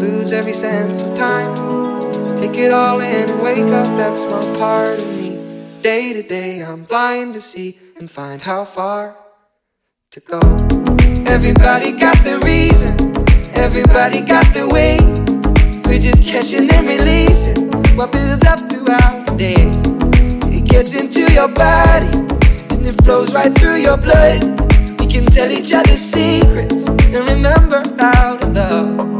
lose every sense of time. Take it all in and wake up that small part of me. Day to day, I'm blind to see and find how far to go. Everybody got the reason, everybody got the way. We're just catching and releasing what builds up throughout the day. It gets into your body and it flows right through your blood. We can tell each other secrets and remember how to love.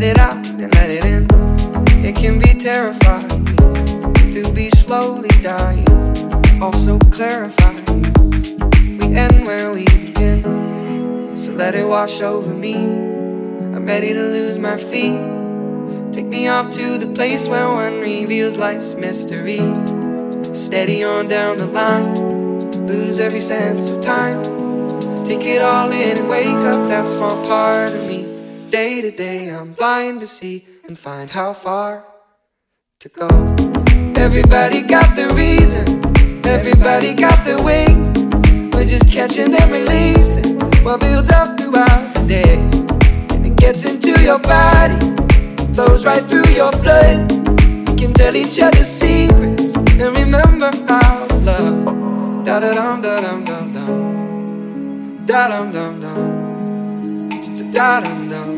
Let it out and let it in. It can be terrifying to be slowly dying, also clarifying. We end where we begin, so let it wash over me. I'm ready to lose my feet. Take me off to the place where one reveals life's mystery. Steady on down the line, lose every sense of time. Take it all in and wake up that small part of me. Day to day, I'm blind to see and find how far to go. Everybody got the reason, everybody got the way. We're just catching and releasing what builds up throughout the day. And it gets into your body, flows right through your blood. We can tell each other secrets and remember how love. Da da dum da dum dum dum. Da dum dum dum. Da dum dum.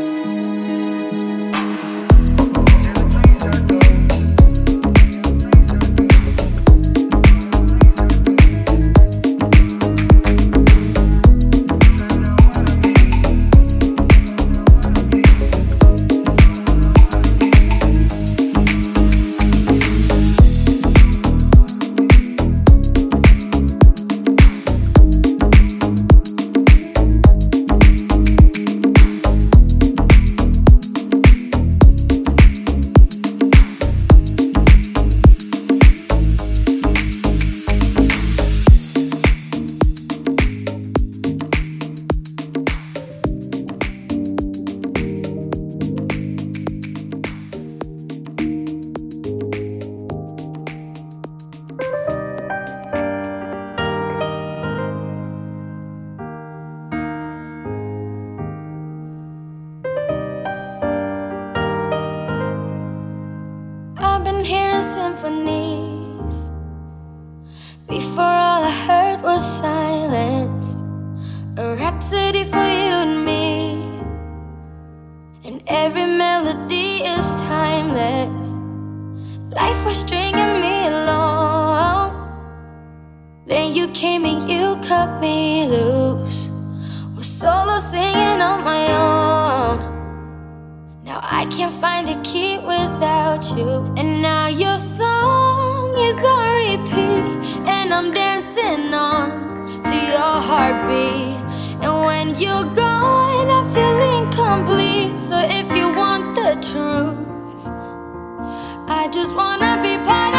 I can't find the key without you. And now your song is on repeat. And I'm dancing on to your heartbeat. And when you're gone, I feel incomplete. So if you want the truth, I just wanna be part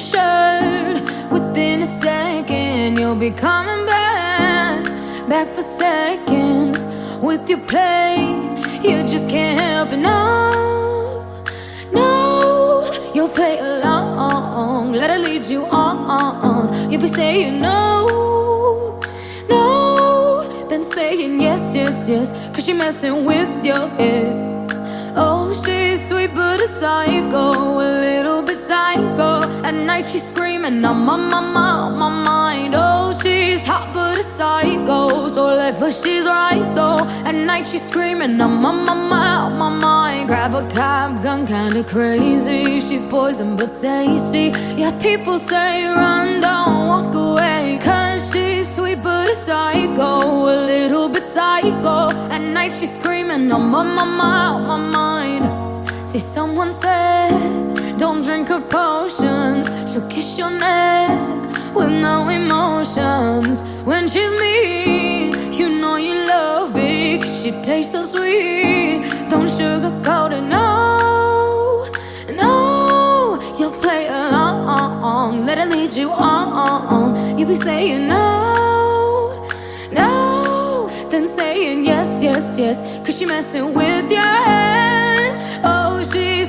shirt within a second. You'll be coming back, back for seconds with your play. You just can't help it, no, no. You'll play along, let her lead you on. You'll be saying no, no, then saying yes, yes, yes. Cause she messing with your head. Oh, she's sweet but a psycho, a little bit psycho. At night she's screaming, I'm on my mind, my mind. Oh, she's hot but a psycho, so left but she's right though. At night she's screaming, I'm on my mind, my mind. Grab a cab, gun kinda crazy. She's poison but tasty. Yeah, people say run, don't walk away. Cause she's sweet but a psycho, a little bit psycho. At night she's screaming, I'm on my mind, my mind. See, someone said, don't drink her potions. She'll kiss your neck with no emotions. When she's mean, you know you love it. 'cause she tastes so sweet. Don't sugarcoat it, no, no. You'll play along, let her lead you on. You'll be saying no, no, then saying yes, yes, yes. Cause she messing with your head.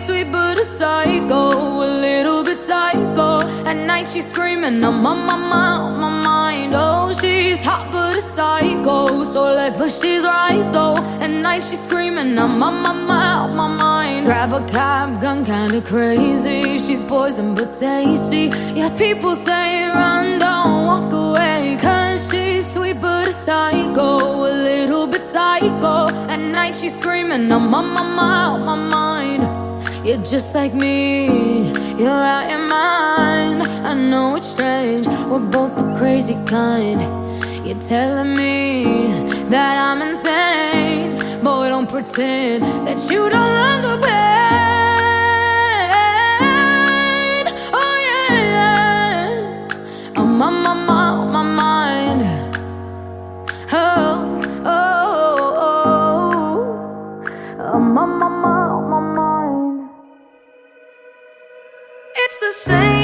Sweet but a psycho, a little bit psycho. At night she's screaming, I'm on my mind, on my mind. Oh, she's hot but a psycho. So left, but she's right though. At night she's screaming, I'm on my mind, on my mind. Grab a cab, gun kinda crazy. She's poison but tasty. Yeah, people say run, don't walk away. Cause she's sweet but a psycho. A little bit psycho. At night she's screaming, I'm on my mind, on my mind. You're just like me, you're out your mind. I know it's strange, we're both the crazy kind. You're telling me that I'm insane, boy, don't pretend that you don't love the pain. Same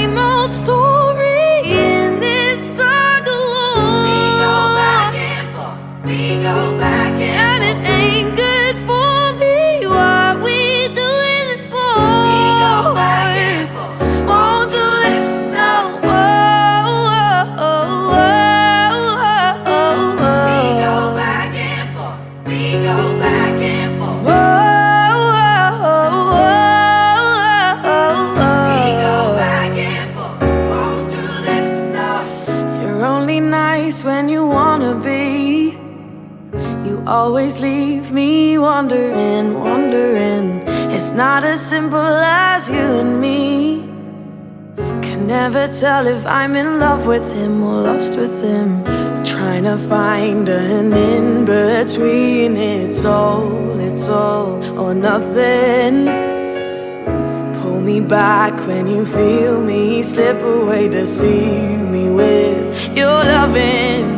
always leave me wondering, wondering. It's not as simple as you and me. Can never tell if I'm in love with him or lost with him. Trying to find an in between. It's all, it's all or nothing. Pull me back when you feel me slip away to see me with your loving.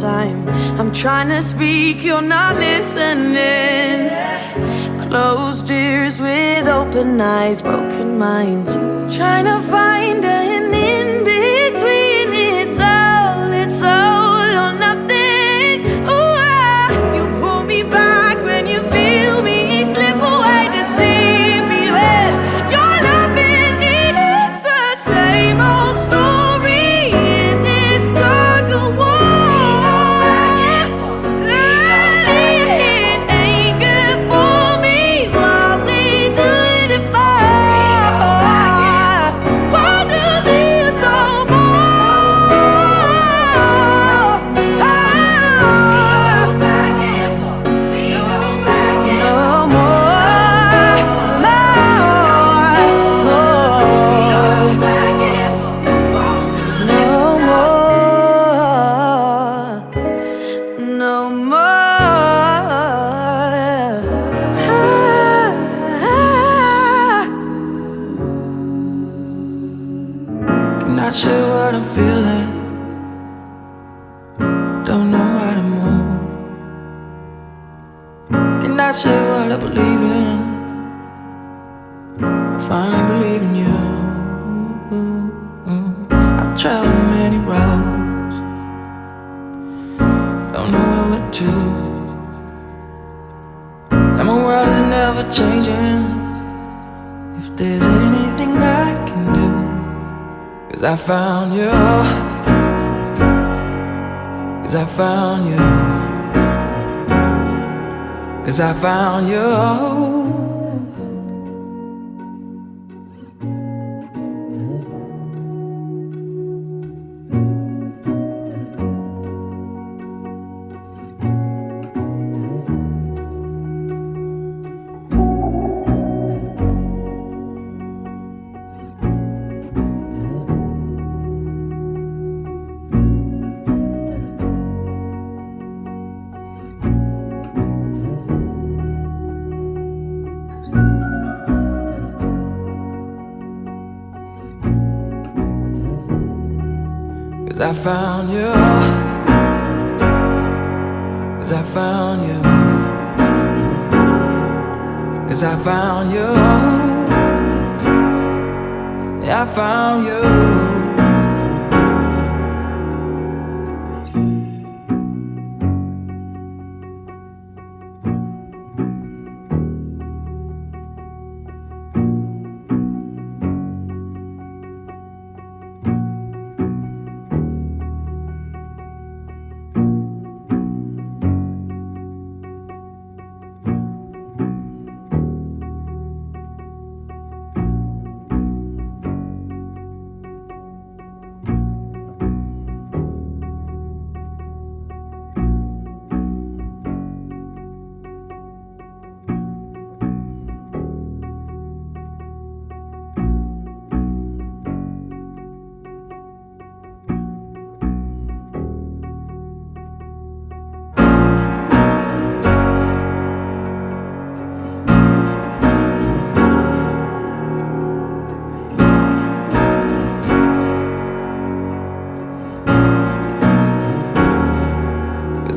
Time. I'm trying to speak, you're not listening. Closed ears with open eyes, broken minds. Trying to find an Cause I found you. Cause I found you. I found you.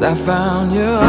I found you.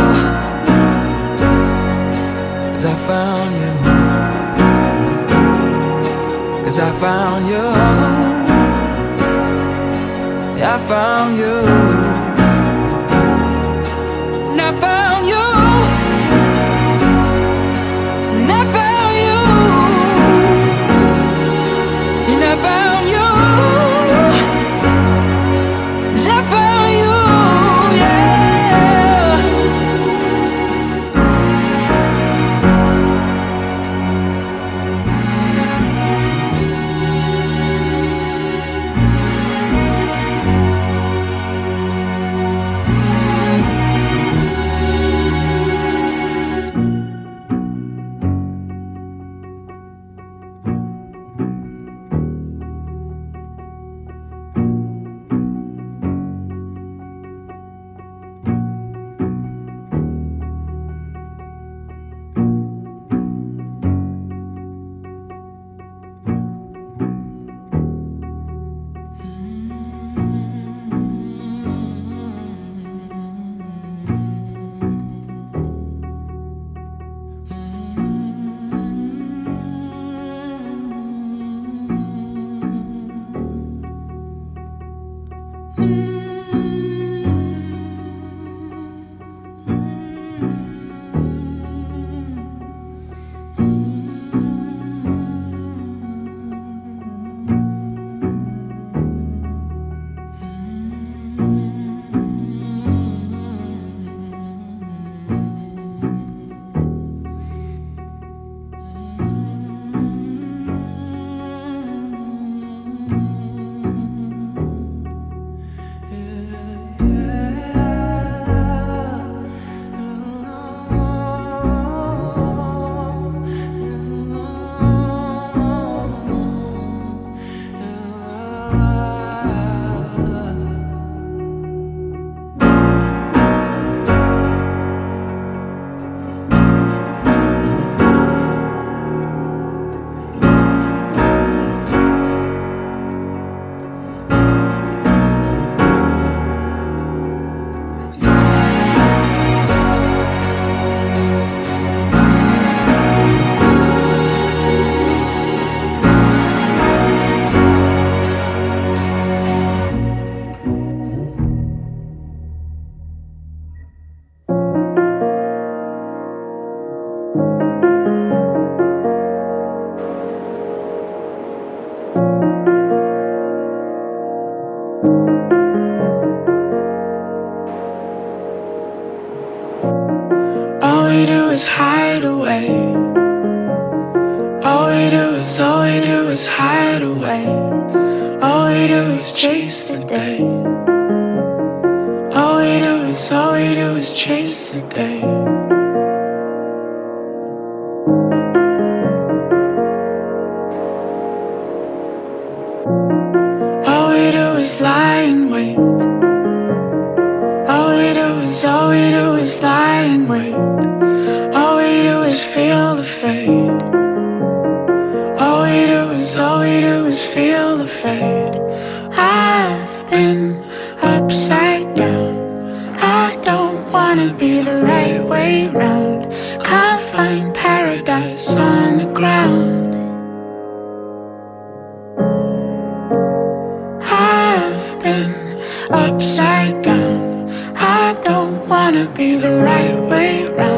upside down. I don't wanna be the right way round.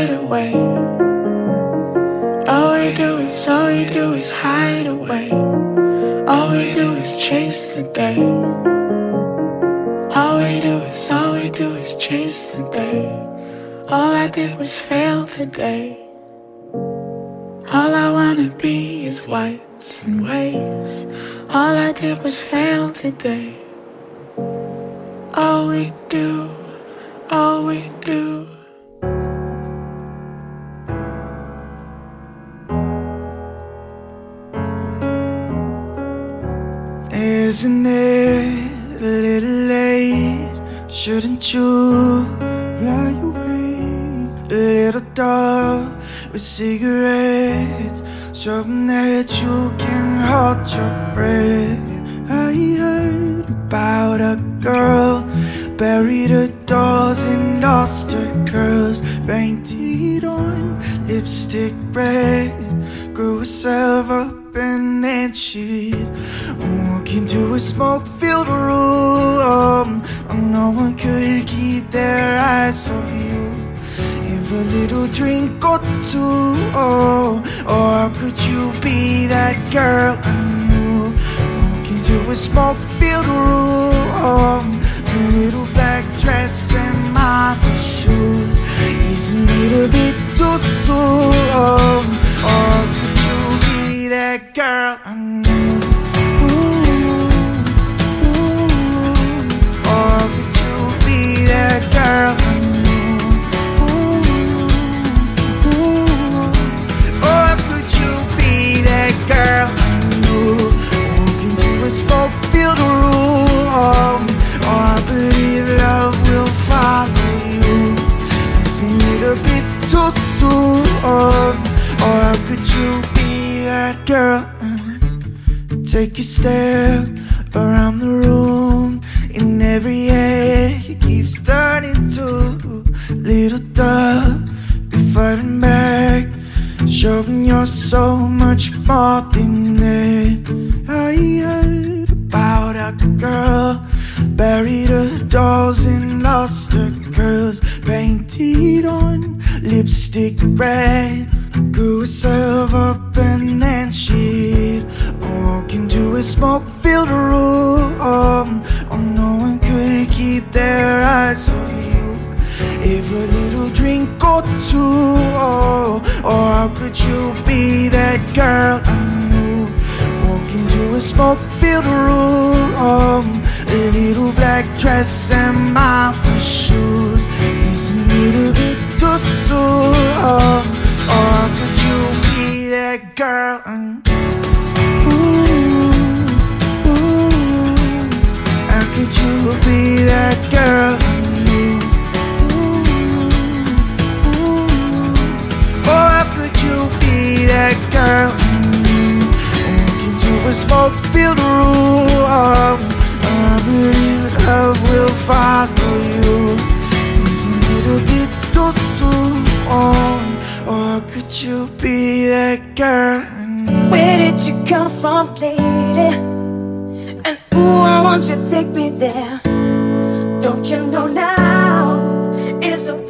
hide away. All we do is, all we do is hide away. All we do is chase the day. All we do is, all we do is chase the day. All I did was fail today. All I wanna be is whites and waves. All I did was fail today. All we do, all we do. Isn't it a little late? Shouldn't you fly away? Little dove with cigarettes Something that you can hold your breath I heard about a girl Buried her dolls in oyster curls Painted on lipstick red Grew herself up and that shit. Walk into a smoke filled room. No one could keep their eyes off you. If a little drink or two. Or could you be that girl I knew? Walk into a smoke filled room. A little black dress and my shoes. is a little bit too soon? girl. a smoke-filled room I believe love will follow you Isn't it a bit too soon? Oh, or could you be that girl? Where did you come from, lady? And ooh, I want you to take me there Don't you know now? It's a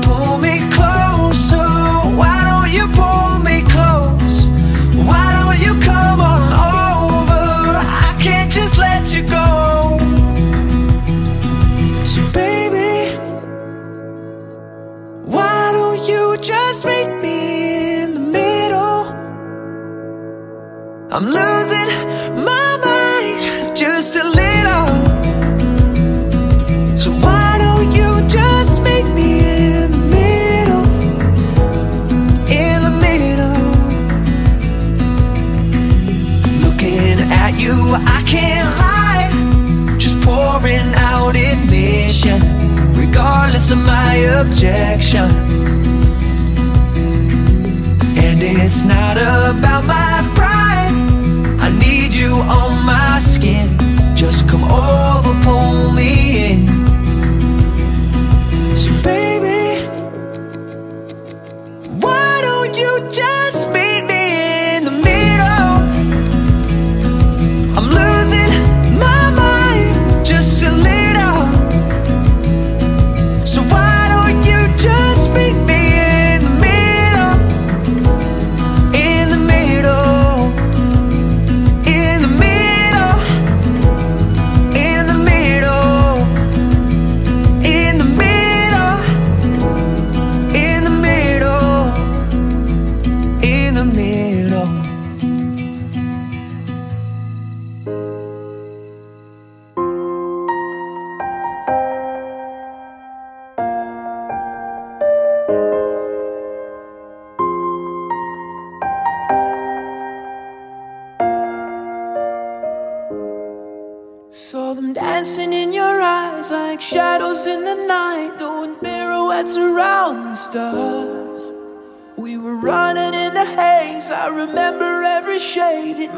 I'm losing my mind just a little. So why don't you just meet me in the middle? In the middle. Looking at you, I can't lie. Just pouring out admission, regardless of my objection. And it's not about my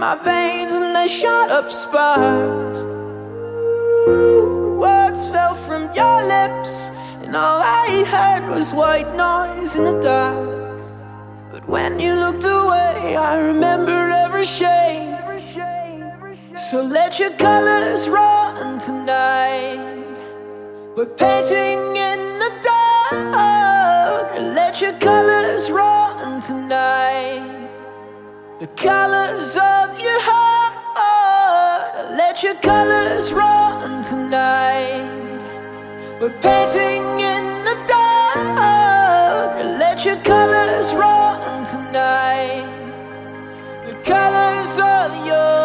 my veins and they shot up sparks. Ooh, Words fell from your lips, and all I heard was white noise in the dark. But when you looked away, I remembered every shade. So let your colors run tonight. We're painting in the dark. Let your colors run tonight. The colors of. Let your colors run tonight. We're painting in the dark. Let your colors run tonight. The colors of your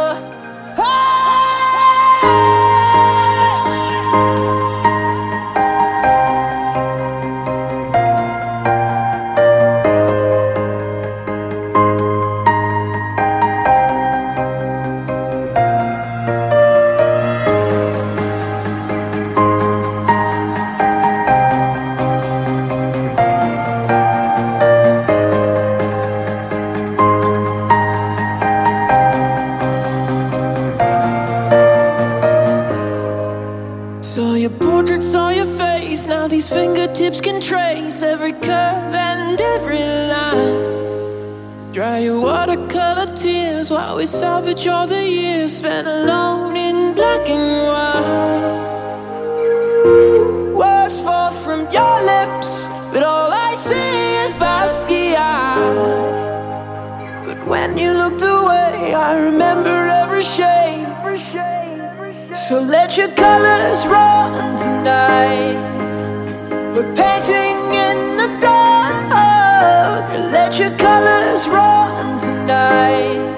salvage all the years spent alone in black and white. Words fall from your lips, but all I see is Basquiat. But when you looked away, I remember every shade. So let your colors run tonight. We're painting in the dark. Let your colors run tonight.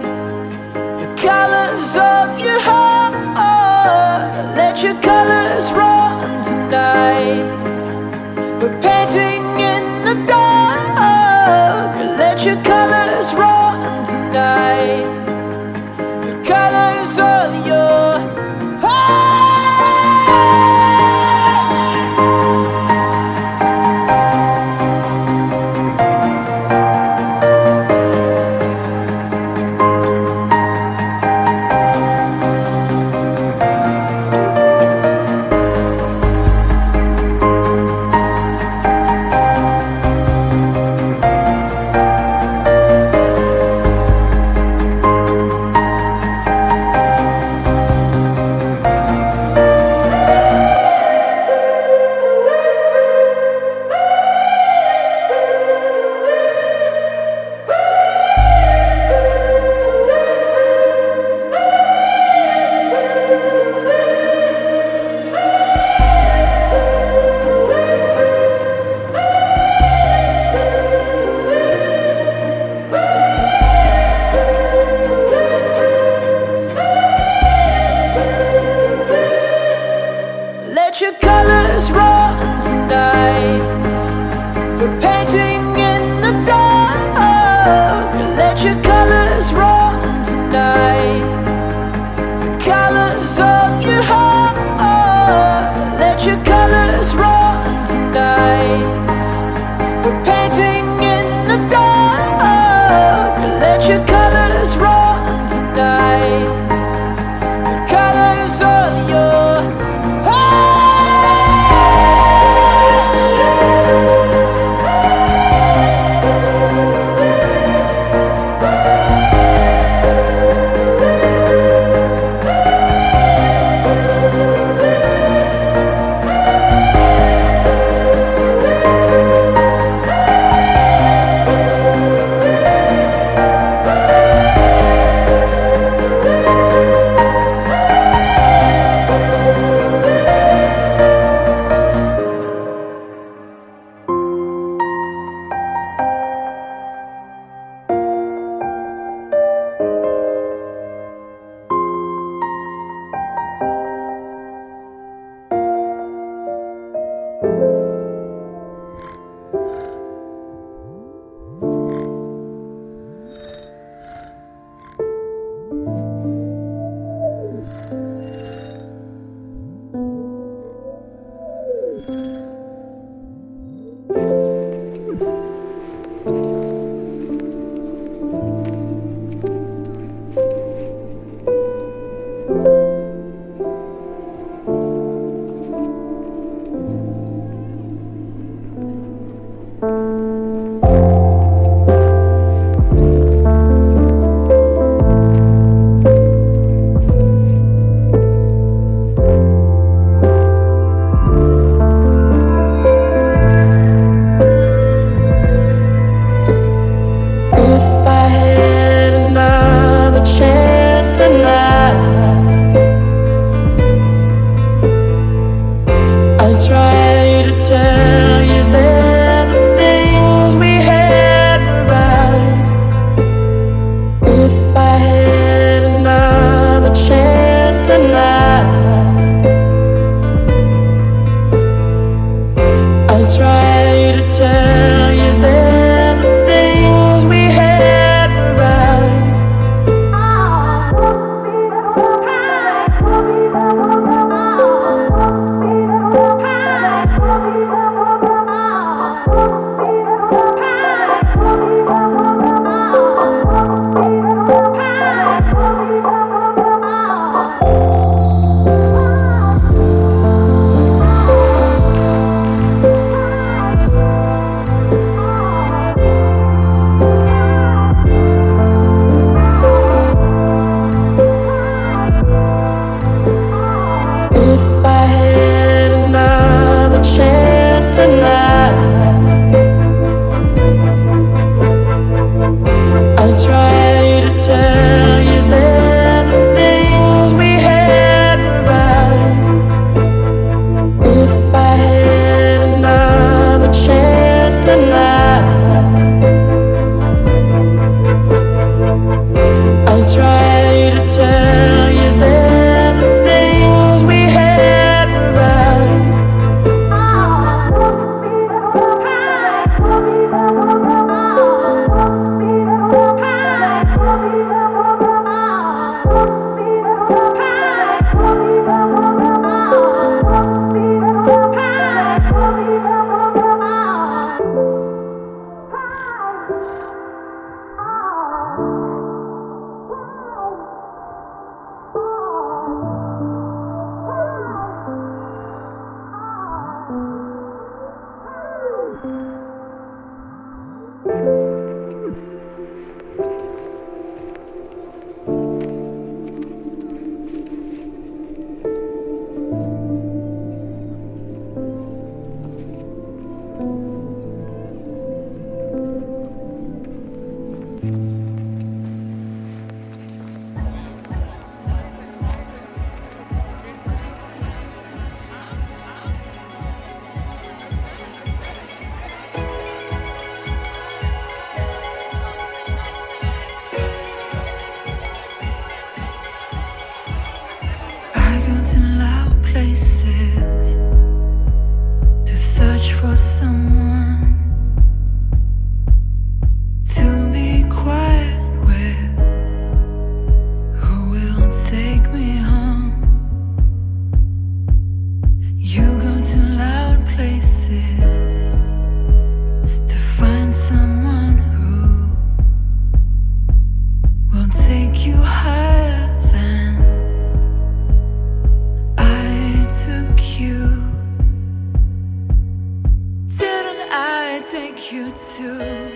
Eyes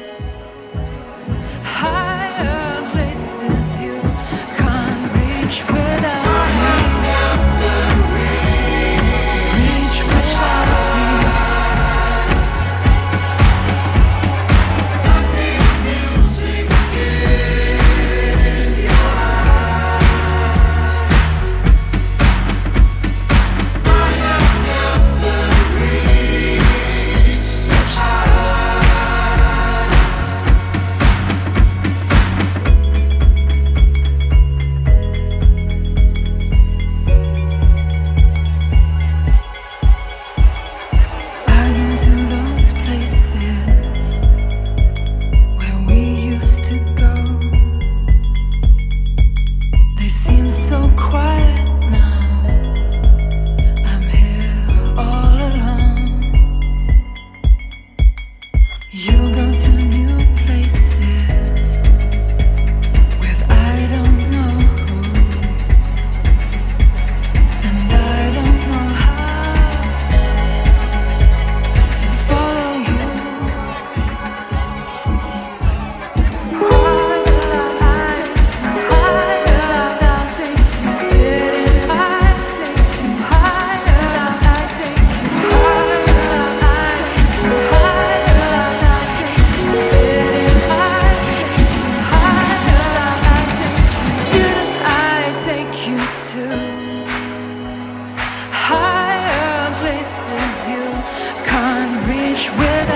wish without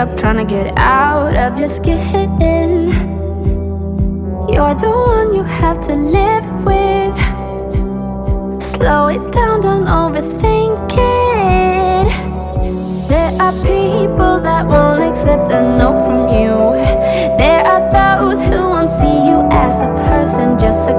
up trying to get out of your skin. You're the one you have to live with. Slow it down, don't overthink it. There are people that won't accept a no from you. There are those who won't see you as a person, just a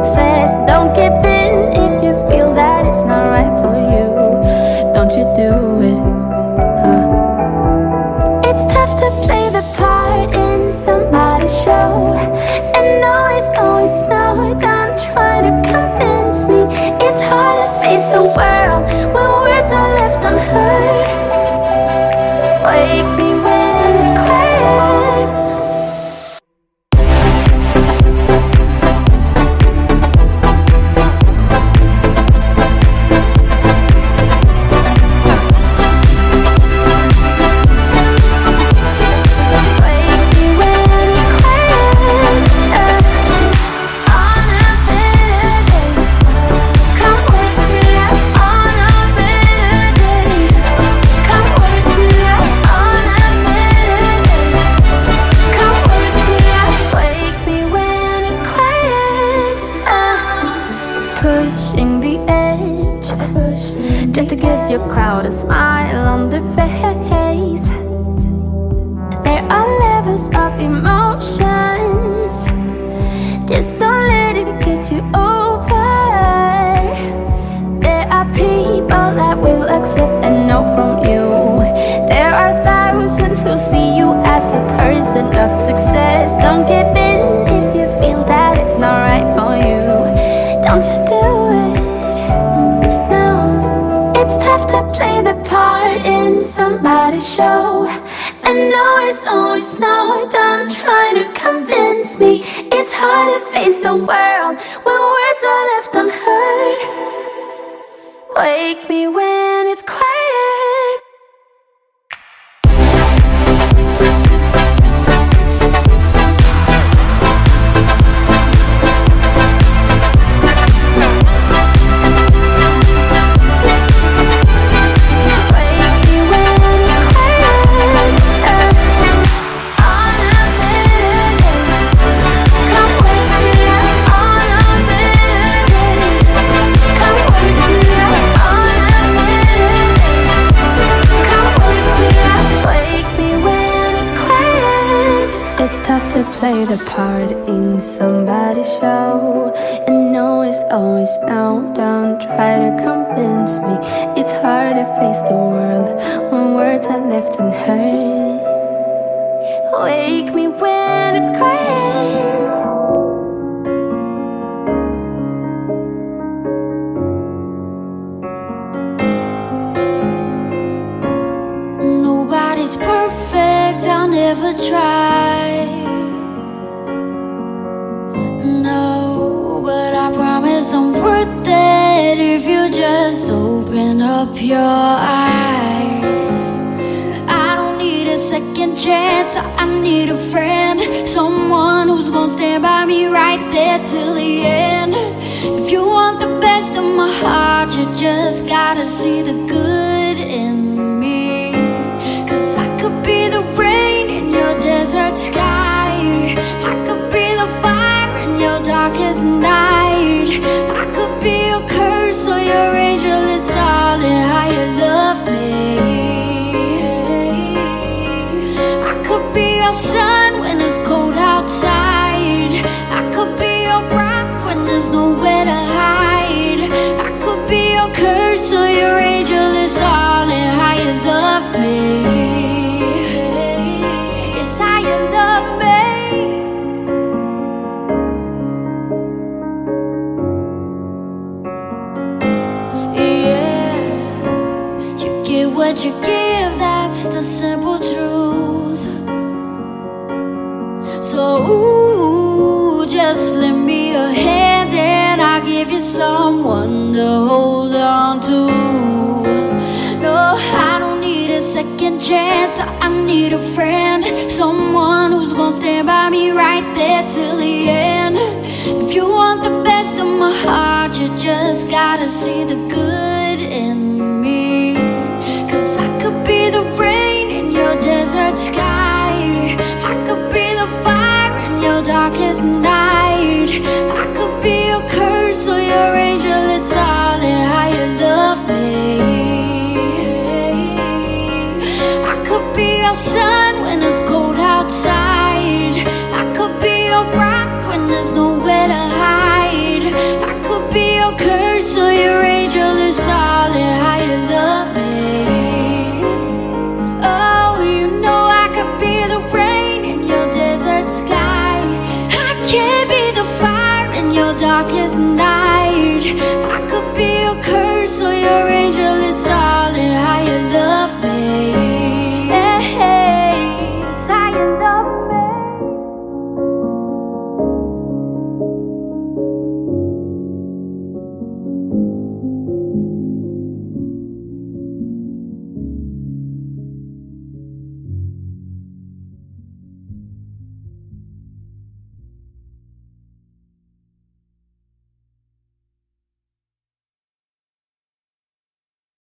It's tough to play the part in somebody's show. And no is always no. Don't try to convince me. It's hard to face the world when words are left unheard. Wake me when it's quiet. Never try. No, but I promise I'm worth it if you just open up your eyes. I don't need a second chance, I need a friend. Someone who's gonna stand by me right there till the end. If you want the best of my heart, you just gotta see the good in desert sky. I could be the fire in your darkest night. I could be your curse or your angel. It's all in how you love me. I could be your sun when it's cold outside. I could be your rock when there's nowhere to hide. I could be your curse or your angel. It's all in how you love me. Simple truth. So, ooh, just lend me a hand and I'll give you someone to hold on to. No, I don't need a second chance, I need a friend. Someone who's gonna stand by me right there till the end. If you want the best of my heart, you just gotta see the good desert sky. I could be the fire in your darkest night. I could be your curse or your angel. It's all in how you love me. I could be your sun when it's cold outside. I could be your rock when there's nowhere to hide. I could be your curse or your angel. It's all in your angel, it's all in how you love me.